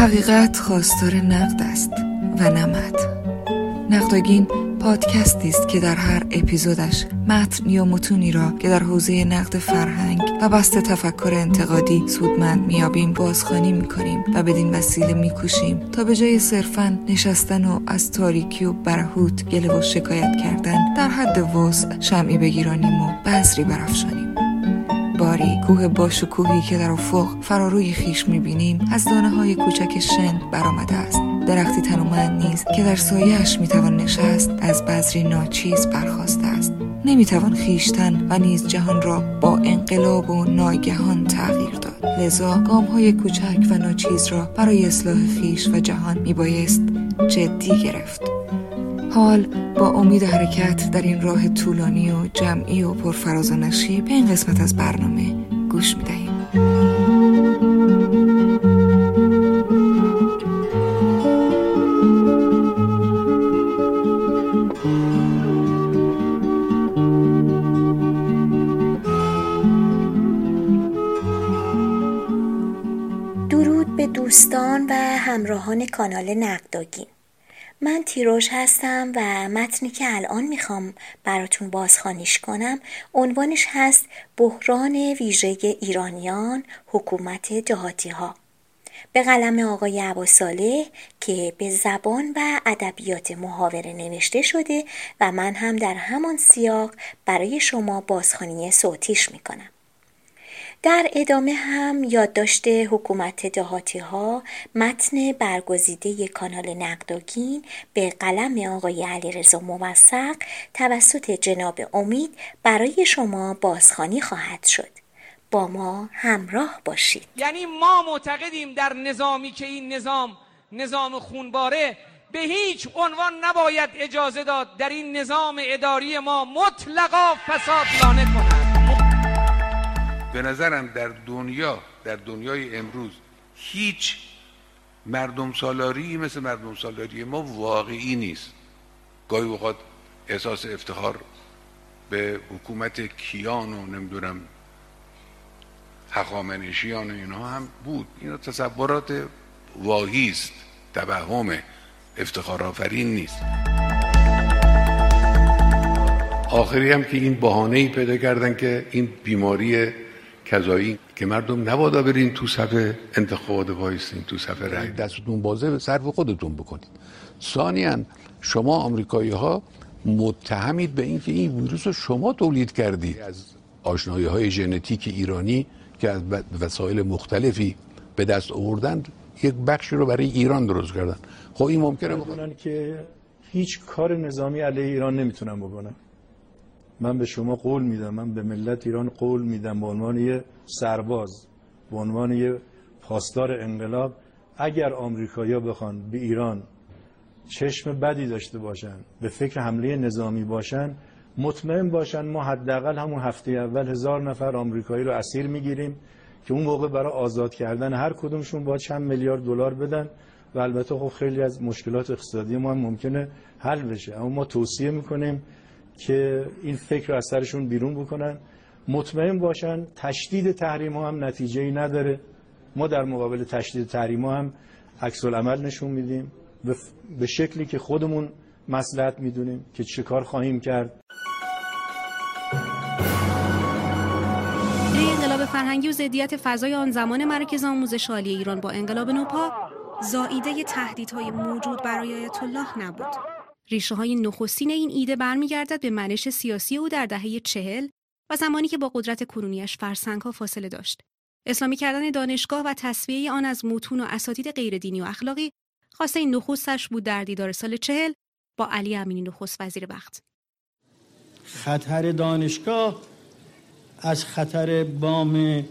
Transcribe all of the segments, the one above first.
حقیقت خواستار نقد است و نمد نقدگین پادکستی است که در هر اپیزودش متن یا متونی را که در حوزه نقد فرهنگ و بست تفکر انتقادی سودمند میابیم بازخوانی می‌کنیم و بدین وسیله میکوشیم تا به جای صرفا نشستن و از تاریکی و برهوت گله و شکایت کردن در حد وسع شمعی بگیرانیم و بذری برافشانیم. باری کوه باشکوهی که در افق فراروی خیش می‌بینیم از دانه های کوچک شن برآمده است. درختی تنومند نیست که در سایهاش می‌توان نشست از بذری ناچیز برخواسته است. نمی‌توان خیشتن و نیز جهان را با انقلاب و ناگهان تغییر داد. لذا گام های کوچک و ناچیز را برای اصلاح خیش و جهان میبایست جدی گرفت. حال با امید حرکت در این راه طولانی و جمعی و پرفراز و نشیب به این قسمت از برنامه گوش می‌دهیم. درود به دوستان و همراهان کانال نقداگین من تیروش هستم و متنی که الان می‌خوام براتون بازخوانیش کنم عنوانش هست بحران ویژه ایرانیان حکومت دهاتی ها به قلم آقای عباساله که به زبان و ادبیات محاوره نوشته شده و من هم در همان سیاق برای شما بازخوانی صوتیش می‌کنم. در ادامه هم یادداشت حکومت دهاتی ها متن برگزیده کانال نقداگین به قلم آقای علیرضا موثق توسط جناب امید برای شما بازخوانی خواهد شد. با ما همراه باشید. یعنی ما معتقدیم در نظامی که این نظام نظام خونباره به هیچ عنوان نباید اجازه داد در این نظام اداری ما مطلقا فساد لانه کند. به نظرم در دنیا در دنیای امروز هیچ مردم سالاری مثل مردم سالاری ما واقعی نیست. گاهی اوقات احساس افتخار به حکومت کیان و نمی‌دونم حقامنشیان و اینا هم بود. اینا تصورات واهی است. توهم افتخار آفرین نیست. آخری هم که این بهانه پیدا کردن که این بیماری کذایی که مردم نبادا برین تو صف انتخابات وایسین تو صف رای دستتون بازه صرف خودتون بکنید ثانیا شما آمریکایی ها متهمید به اینکه این ویروس رو شما تولید کردید. از آشنایی های ژنتیک ایرانی که از وسایل مختلفی به دست آوردن یک بخشی رو برای ایران درست کردن. خب این ممکنه بکنن که هیچ کار نظامی علیه ایران نمی‌تونن بکنن. من به شما قول میدم من به ملت ایران قول میدم به عنوان یه سرباز به عنوان یه پاسدار انقلاب. اگر آمریکایی‌ها بخوان به ایران چشم بدی داشته باشن به فکر حمله نظامی باشن مطمئن باشن ما حداقل همون هفته اول هزار نفر آمریکایی رو اسیر می‌گیریم که اون موقع برای آزاد کردن هر کدومشون با چند میلیارد دلار بدن و البته خب خیلی از مشکلات اقتصادی ما هم ممکنه حل بشه. اما ما توصیه می‌کنیم که این فکر رو از سرشون بیرون بکنن. مطمئن باشن تشدید تحریم ها هم نتیجه ای نداره. ما در مقابل تشدید تحریم ها هم عکس العمل نشون میدیم. به شکلی که خودمون مسلحت می‌دونیم که چه کار خواهیم کرد. انقلاب فرهنگی و ضدیت فضای آن زمان مرکز آموزش عالی ایران با انقلاب نوپا زائیده تهدیدهای موجود برای آیت الله نبود. ریشه های نخستین این ایده برمیگردد به منش سیاسی او در دهه چهل و زمانی که با قدرت کرونیش فرسنگ ها فاصله داشت. اسلامی کردن دانشگاه و تصویه آن از متون و اساتید غیر دینی و اخلاقی خواسته نخستش بود در دیدار سال چهل با علی امینی نخست وزیر وقت. خطر دانشگاه از خطر بام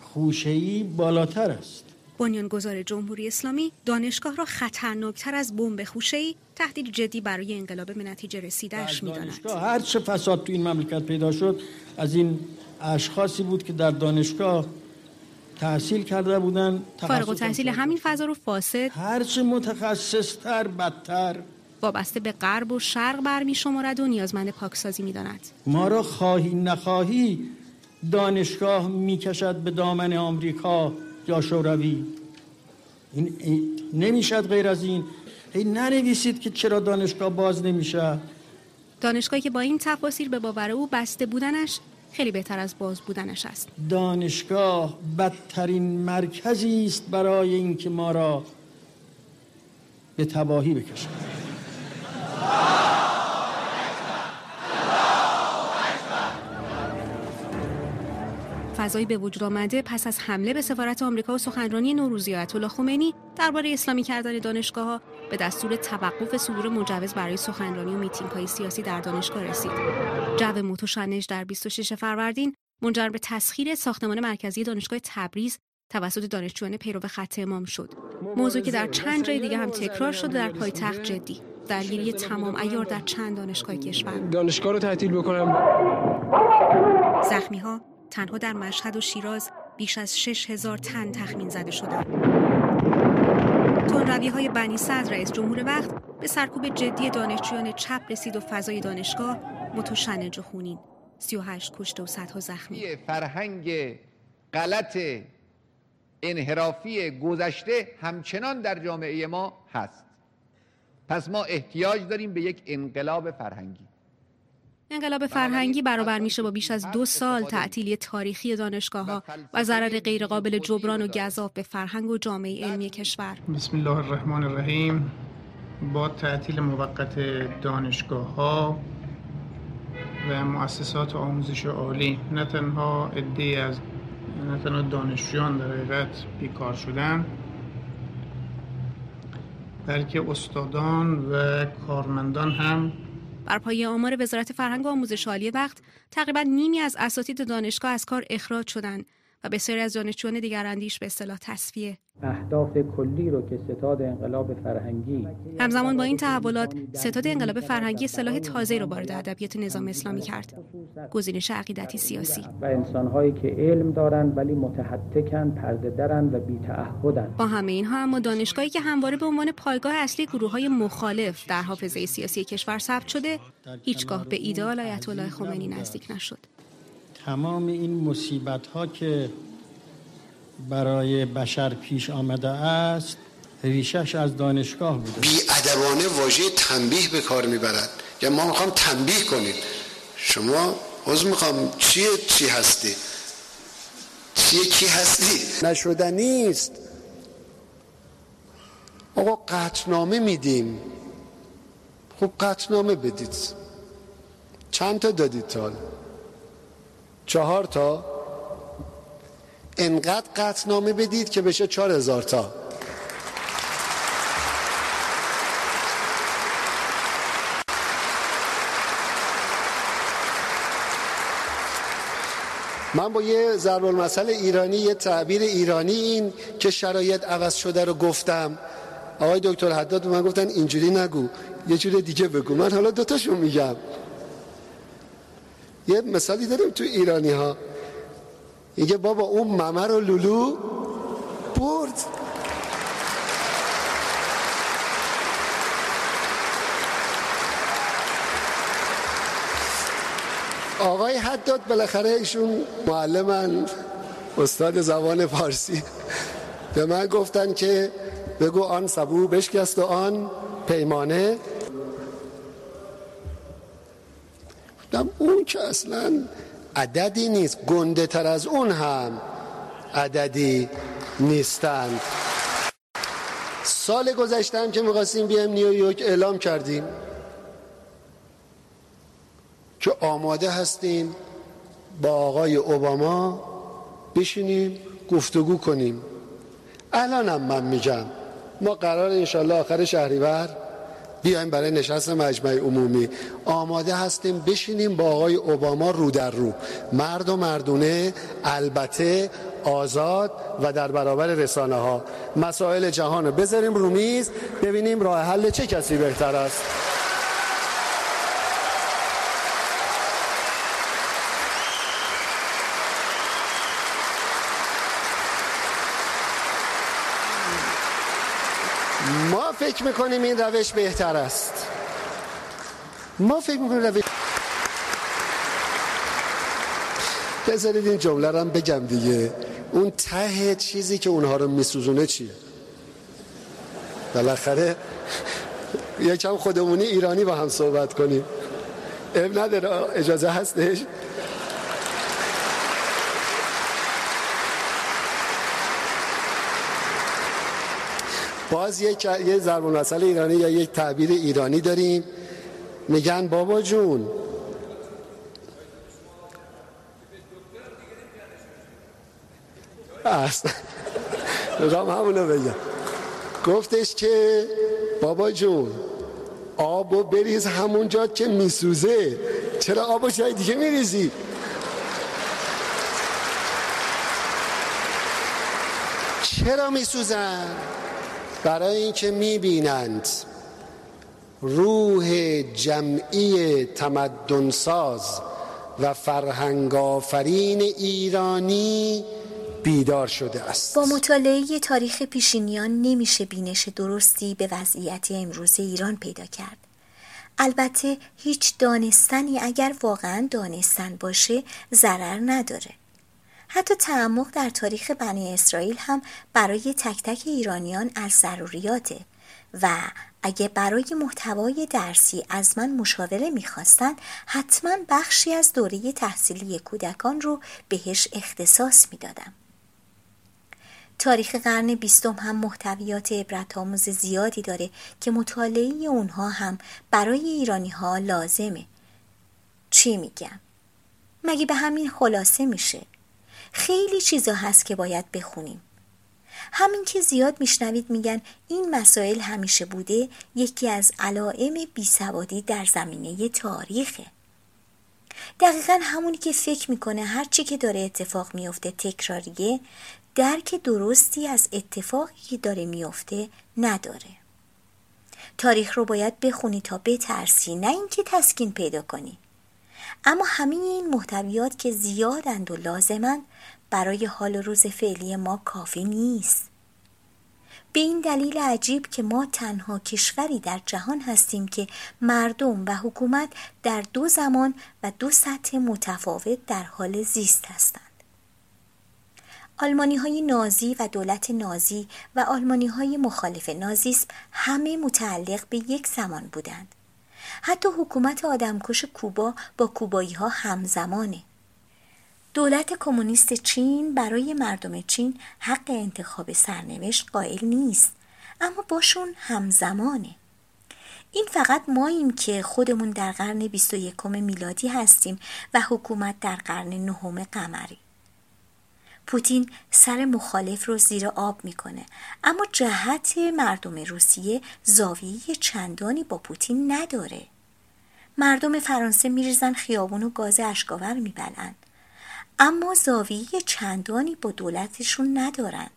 خوشه‌ای بالاتر است. بنیانگذار جمهوری اسلامی دانشگاه را خطرناکتر از بمب خوشه‌ای تهدید جدی برای انقلاب به نتیجه رسیدهش می‌داند. هر چه فساد تو این مملکت پیدا شد از این اشخاصی بود که در دانشگاه تحصیل کرده بودن فارغ تحصیل همین فضا رو فاسد. هر چه متخصصتر بدتر. وابسته به غرب و شرق برمی شمارد و نیازمند پاکسازی می‌داند. ما را خواهی نخواهی دانشگاه می‌کشد به دامن آمریکا. یا شوروی. این نمی‌شد غیر از این. هی ننویسید که چرا دانشگاه باز نمیشه. دانشگاهی که با این تفاسیر به باور او بسته بودنش خیلی بهتر از باز بودنش است. دانشگاه بدترین مرکزی است برای اینکه ما را به تباهی بکشد. فضایی به وجود آمده پس از حمله به سفارت آمریکا و سخنرانی نوروزی آیت الله خمینی درباره اسلامی کردن دانشگاه ها به دستور توقف صدور مجوز برای سخنرانی و میتینگ های سیاسی در دانشگاه رسید. جو متشنج در 26 فروردین منجر به تسخیر ساختمان مرکزی دانشگاه تبریز توسط دانشجویان پیرو خط امام شد. موضوعی که در چند جای دیگه هم تکرار شده در پایتخت جدی. درگیری تمام ایار در چند دانشگاه کشور. دانشگاه رو تعطیل بکنم. زخمی ها تنها در مشهد و شیراز بیش از 6 هزار تن تخمین زده شدند. روی های بنی صدر رئیس جمهور وقت به سرکوب جدی دانشجویان چپ رسید و فضای دانشگاه متشنج و خونین 38 کشته و صدها زخمی. فرهنگ غلط انحرافی گذشته همچنان در جامعه ما هست. پس ما احتیاج داریم به یک انقلاب فرهنگی. انقلاب فرهنگی برابر میشه با بیش از دو سال تعطیلی تاریخی دانشگاه ها و ضرر غیرقابل جبران و گذاف به فرهنگ و جامعه علمی کشور. بسم الله الرحمن الرحیم. با تعطیل موقت دانشگاه ها و مؤسسات آموزش عالی نه تنها عده از نه تنها دانشجویان در حقیقت بیکار شدن بلکه استادان و کارمندان هم بر پایه آمار وزارت فرهنگ و آموزش عالی وقت تقریبا نیمی از اساتید دانشگاه از کار اخراج شدند. و بسیاری از دانشجویان دیگراندیش به اصطلاح تصفیه. اهداف کلی رو که ستاد انقلاب فرهنگی. همزمان با این تحولات ستاد انقلاب فرهنگی اصطلاح تازه رو وارد ادبیات نظام اسلامی کرد. گزینش عقیدتی سیاسی. و انسانهایی که علم دارند ولی متحتکن پرده درن و بیتعهدن با همه اینها اما دانشگاهی که همواره به عنوان پایگاه اصلی گروه های مخالف در حافظه سیاسی کشور ثبت شده هیچگاه به ایدئال آیت الله خمینی نزدیک نشد. تمام این مصیبت ها که برای بشر پیش آمده است ریشش از دانشگاه بوده بی ادبانه واژه تنبیه به کار می‌برد. یا ما می‌خوام تنبیه کنید شما عضو می‌خوام. چیه؟ چی هستی؟ چیه کی هستی؟ نشده نیست. آقا قطنامه میدیم. خب قطنامه بدید. چند تا دادید تا چهار تا. انقدر قطنامه بدید که بشه چهار هزار تا. من با یه ضرب المثل ایرانی یه تعبیر ایرانی این که شرایط عوض شده رو گفتم. آقای دکتر حداد من گفتن اینجوری نگو یه جور دیگه بگو. من حالا دوتاشون میگم. یه مثالی داریم تو ایرانی ها میگه بابا اون ممه رو لولو برد. آقای حداد بالاخره ایشون معلمن استاد زبان فارسی. به من گفتن که بگو آن سبو بشکست و آن پیمانه. اون که اصلا عددی نیست گنده تر از اون هم عددی نیستند. سال گذشتم که می‌خواستیم بیایم نیویورک اعلام کردیم. که آماده هستیم با آقای اوباما بشینیم گفتگو کنیم. الانم من میگم. ما قرار انشالله آخر شهریور بیایم برای نشست مجمع عمومی. آماده هستیم بشینیم با آقای اوباما رو در رو. مرد و مردونه البته آزاد و در برابر رسانه ها مسائل جهان رو بذاریم رو میز ببینیم راه حل چه کسی بهتر است. فکر می‌کنیم این روش بهتر است. ما فکر می‌کنیم روش بذارید این جمله رو بگم دیگه. اون ته چیزی که اونها رو میسوزونه چیه؟ بالاخره یکم خودمونی ایرانی با هم صحبت کنیم. اب نداره اجازه هستش؟ باز یک یه ضرب المثل ایرانی یا یک تعبیر ایرانی داریم. میگن بابا جون. اصلا می‌خوام همونو بگم. گفتش که بابا جون آبو بریز همونجا که میسوزه. چرا آبو جای دیگه میریزی؟ چرا میسوزن؟ برای اینکه می‌بینند روح جمعی تمدنساز و فرهنگ آفرین ایرانی بیدار شده است. با مطالعه تاریخ پیشینیان نمیشه بینش درستی به وضعیت امروز ایران پیدا کرد. البته هیچ دانستنی اگر واقعا دانستن باشه ضرر نداره. حتی تعمق در تاریخ بنی اسرائیل هم برای تک تک ایرانیان از ضروریاته و اگه برای محتوای درسی از من مشاوره می‌خواستن حتما بخشی از دوره تحصیلی کودکان رو بهش اختصاص می‌دادم. تاریخ قرن بیستم هم محتویات عبرت آموز زیادی داره که مطالعه اونها هم برای ایرانی ها لازمه. چی میگم؟ مگه به همین خلاصه میشه؟ خیلی چیزا هست که باید بخونیم. همین که زیاد میشنوید میگن این مسائل همیشه بوده یکی از علائم بیسوادی در زمینه تاریخه. دقیقا همونی که فکر می‌کنه هرچی که داره اتفاق میفته تکراریه درک درستی از اتفاقی که داره میفته نداره. تاریخ رو باید بخونی تا بترسی نه اینکه تسکین پیدا کنی. اما همین این محتویات که زیادند و لازمند برای حال روز فعلی ما کافی نیست. به این دلیل عجیب که ما تنها کشوری در جهان هستیم که مردم و حکومت در دو زمان و دو سطح متفاوت در حال زیست هستند. آلمانی های نازی و دولت نازی و آلمانی های مخالف نازیسم همه متعلق به یک زمان بودند. حتی حکومت آدمکش کوبا با کوبایی ها همزمانه. دولت کمونیست چین برای مردم چین حق انتخاب سرنوشت قائل نیست اما باشون همزمانه. این فقط ماییم که خودمون در قرن 21 میلادی هستیم و حکومت در قرن نهم قمری. پوتین سر مخالف رو زیر آب می‌کنه. اما جهت مردم روسیه زاویه چندانی با پوتین نداره. مردم فرانسه میریزن خیابون و گاز اشکاور میبلند اما زاویه چندانی با دولتشون ندارند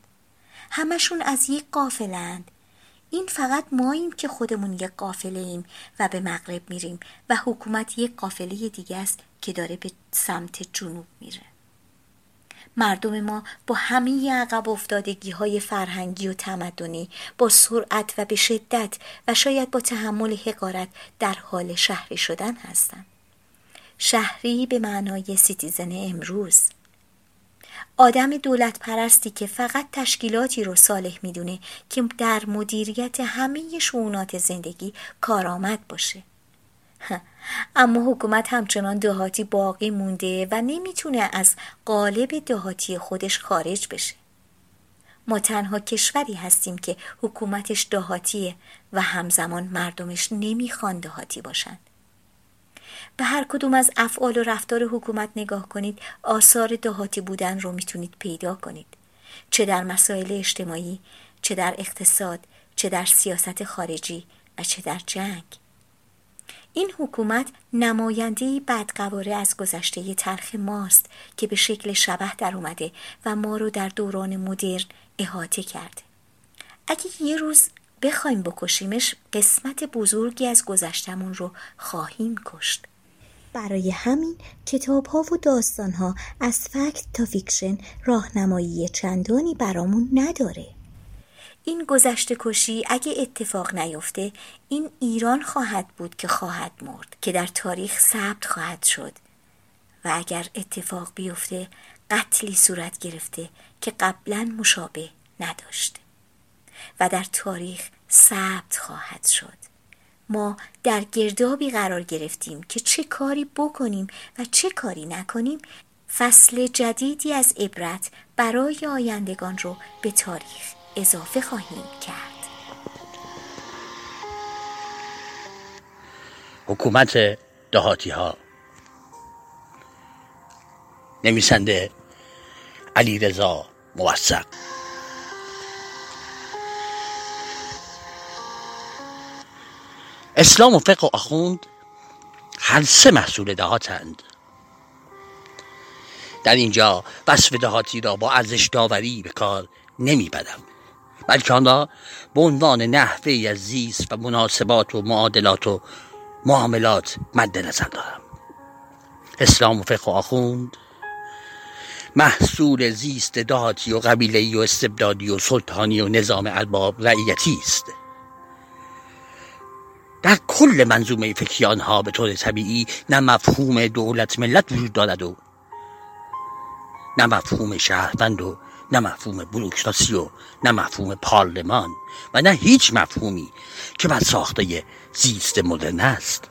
همشون از یک قافلند این فقط ماییم که خودمون یک قافله ایم و به مغرب میریم و حکومت یک قافله دیگه است که داره به سمت جنوب میره. مردم ما با همه عقب افتادگی های فرهنگی و تمدنی با سرعت و به شدت و شاید با تحمل حقارت در حال شهری شدن هستند. شهری به معنای سیتیزن امروز آدم دولت پرستی که فقط تشکیلاتی رو صالح می‌دونه که در مدیریت همه شعونات زندگی کارآمد باشه اما حکومت همچنان دهاتی باقی مونده و نمی‌تونه از قالب دهاتی خودش خارج بشه. ما تنها کشوری هستیم که حکومتش دهاتیه و همزمان مردمش نمی‌خوان دهاتی باشند به هر کدوم از افعال و رفتار حکومت نگاه کنید آثار دهاتی بودن رو می‌تونید پیدا کنید. چه در مسائل اجتماعی چه در اقتصاد چه در سیاست خارجی و چه در جنگ. این حکومت نماینده بدقواره از گذشته تلخ ماست که به شکل شبه در اومده و ما رو در دوران مدرن احاطه کرده. اگه یه روز بخوایم بکشیمش قسمت بزرگی از گذشتمون رو خواهیم کشت. برای همین کتاب ها و داستان ها از فکت تا فیکشن راهنمایی چندانی برامون نداره. این گذشته کشی اگه اتفاق نیفته این ایران خواهد بود که خواهد مرد که در تاریخ ثبت خواهد شد. و اگر اتفاق بیفته قتلی صورت گرفته که قبلا مشابه نداشته و در تاریخ ثبت خواهد شد. ما در گردابی قرار گرفتیم که چه کاری بکنیم و چه کاری نکنیم فصل جدیدی از عبرت برای آیندگان رو به تاریخ اضافه خواهیم کرد. حکومت دهاتی ها نویسنده علی رضا موثق. اسلام و فقه و آخوند هر سه محصول دهاتند. در اینجا وصف دهاتی را با ارزش داوری به کار نمی‌برم بلکه آن را به عنوان نحوه از زیست و مناسبات و معادلات و معاملات مد نظر دارم. اسلام و فقه و آخوند محصول زیست دهاتی و قبیلهی و استبدادی و سلطانی و نظام ارباب رعیتی است. در کل منظومه فکری آنها به طور طبیعی نه مفهوم دولت ملت وجود دارد و نه مفهوم شهروند و نه مفهوم بروکراسی و نه مفهوم پارلمان و نه هیچ مفهومی که بر ساخته زیست مدرن است.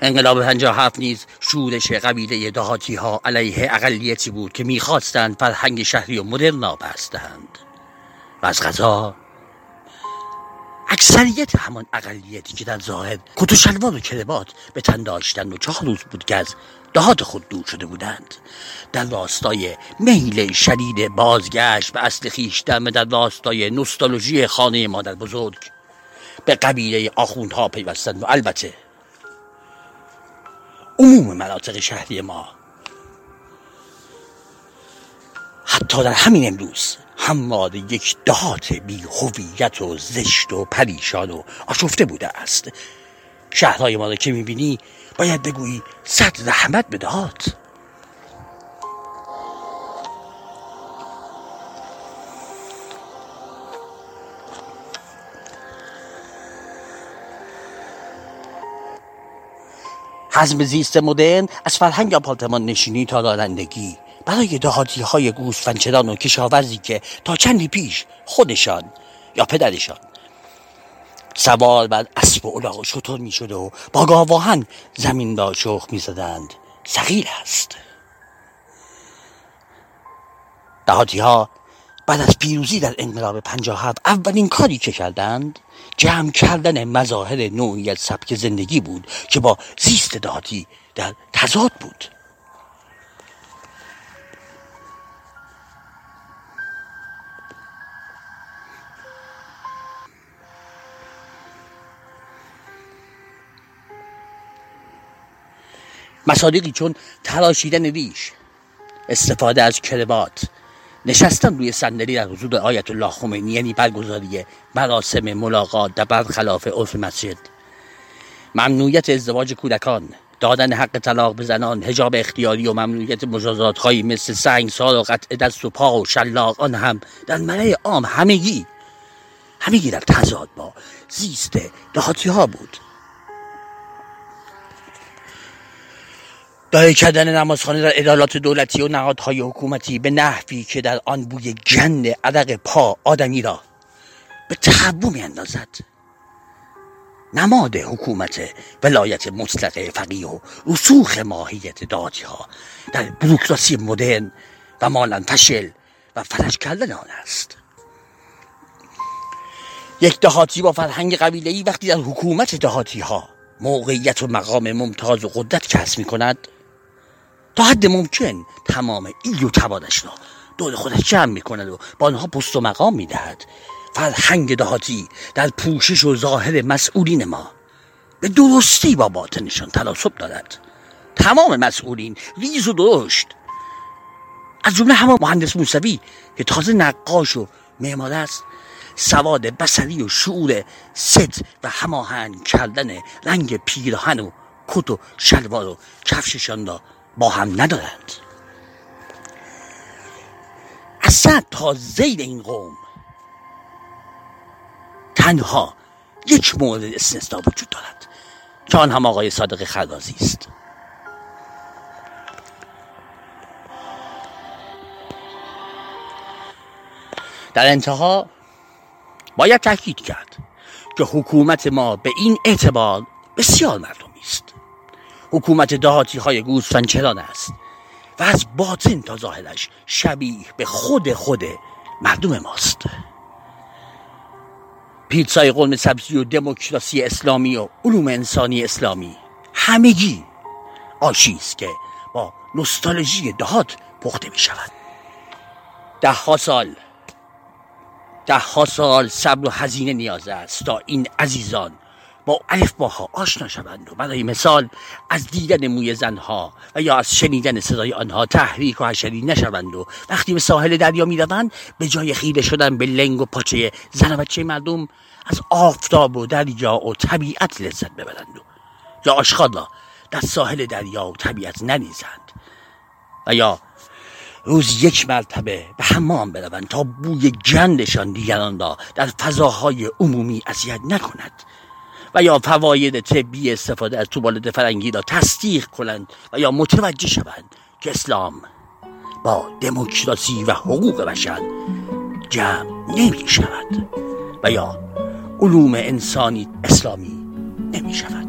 انقلاب هفت نیز شورش قبیله دهاتی ها علیه اقلیتی بود که می‌خواستند فرهنگ شهری و مدرن را بستند و از غذا اکثریت همان اقلیتی که در ظاهر کت و شلوار و کربات به تن داشتند و چهار روز بود که از دهات خود دور شده بودند. در راستای میل شدید بازگشت به اصل خیشتن و در راستای نوستالژی خانه مادر بزرگ. به قبیله آخوندها پیوستند و البته عموم مناطق شهری ما. حتی در همین امروز هموار یک دهات بی هویت و زشت و پریشان و آشفته بوده است. شهرهای ما را که می‌بینی باید بگویی صد رحمت به دهات حزم زیست مدرن از فرهنگ آپارتمان نشینی تا رانندگی. برای دهاتی های گوسفندچران و کشاورزی که تا چندی پیش خودشان یا پدرشان سوار بر اسب و شطور می شده و با گاواهن زمین را شخ می زدند است. دهاتی ها بعد از پیروزی در انقلاب پنجاه اولین کاری که کردند جمع کردن مظاهر نوعی از سبک زندگی بود که با زیست دهاتی در تضاد بود. مصادیقی چون تراشیدن ریش استفاده از کروات نشستن روی صندلی در حضور آیت الله خمینی یعنی برگزاری مراسم ملاقات در برخلاف عرف مسجد. ممنوعیت ازدواج کودکان دادن حق طلاق به زنان هجاب اختیاری و ممنوعیت مجازات هایی مثل سنگسار و قطع دست و پا و شلاق آن هم در ملای عام همگی همگی در تضاد با زیست دهاتی ها بود. دایی کردن نمازخانه در ادارات دولتی و نهادهای حکومتی به نحوی که در آن بوی گند عدق پا آدمی را به تحبو می اندازد. نماد حکومت ولایت مطلق فقیه و رسوخ ماهیت دادی ها در بروکراسی مدرن و مالن فشل و فلج کردن آن است. یک دهاتی با فرهنگ قبیله وقتی در حکومت دهاتی ها موقعیت و مقام ممتاز و قدرت کسب می کند تا حد ممکن تمام ایل و توانش را. دور خودش جمع می کند و با آنها پست و مقام می دهد فرهنگ دهاتی در پوشش و ظاهر مسئولین ما. به درستی با باطنشان تناسب دارد. تمام مسئولین ریز و درشت. از جمله همه مهندس موسوی که تازه نقاش و معمار است سواد بسری و شعور ست و هماهنگ کردن رنگ پیراهن و کت و شلوار و کفششان را با هم ندارند. اصلا تا زیر این قوم تنها یک مورد استثنا وجود دارد که آن هم آقای صادق خرازی است. در انتها باید تاکید کرد که حکومت ما به این اعتبار بسیار مردمی است حکومت دهاتی های گوسفندچران است؟ و از باطن تا ظاهرش شبیه به خود خود مردم ماست. پیتزای قرم سبزی و دموکراسی اسلامی و علوم انسانی اسلامی همگی آشی است که با نوستالژی دهات پخته می شود ده ها سال ده ها سال صبر و هزینه نیاز است تا این عزیزان با باها آشنا شوند و برای مثال از دیدن موی زنها و یا از شنیدن صدای آنها تحریک و حشری نشوند و وقتی به ساحل دریا می‌روند به جای خیره شدن به لنگ و پاچه زن و بچه مردم از آفتاب و دریا و طبیعت لذت ببرند و یا آشغالا در ساحل دریا و طبیعت نریزند و یا روز یک مرتبه به حمام بروند تا بوی گندشان دیگران را در فضاهای عمومی اذیت نکند. و یا فواید طبی استفاده از توالت فرنگی را تصدیق کنند و یا متوجه شوند که اسلام با دموکراسی و حقوق بشر جمع نمی شود و یا علوم انسانی اسلامی نمی شود.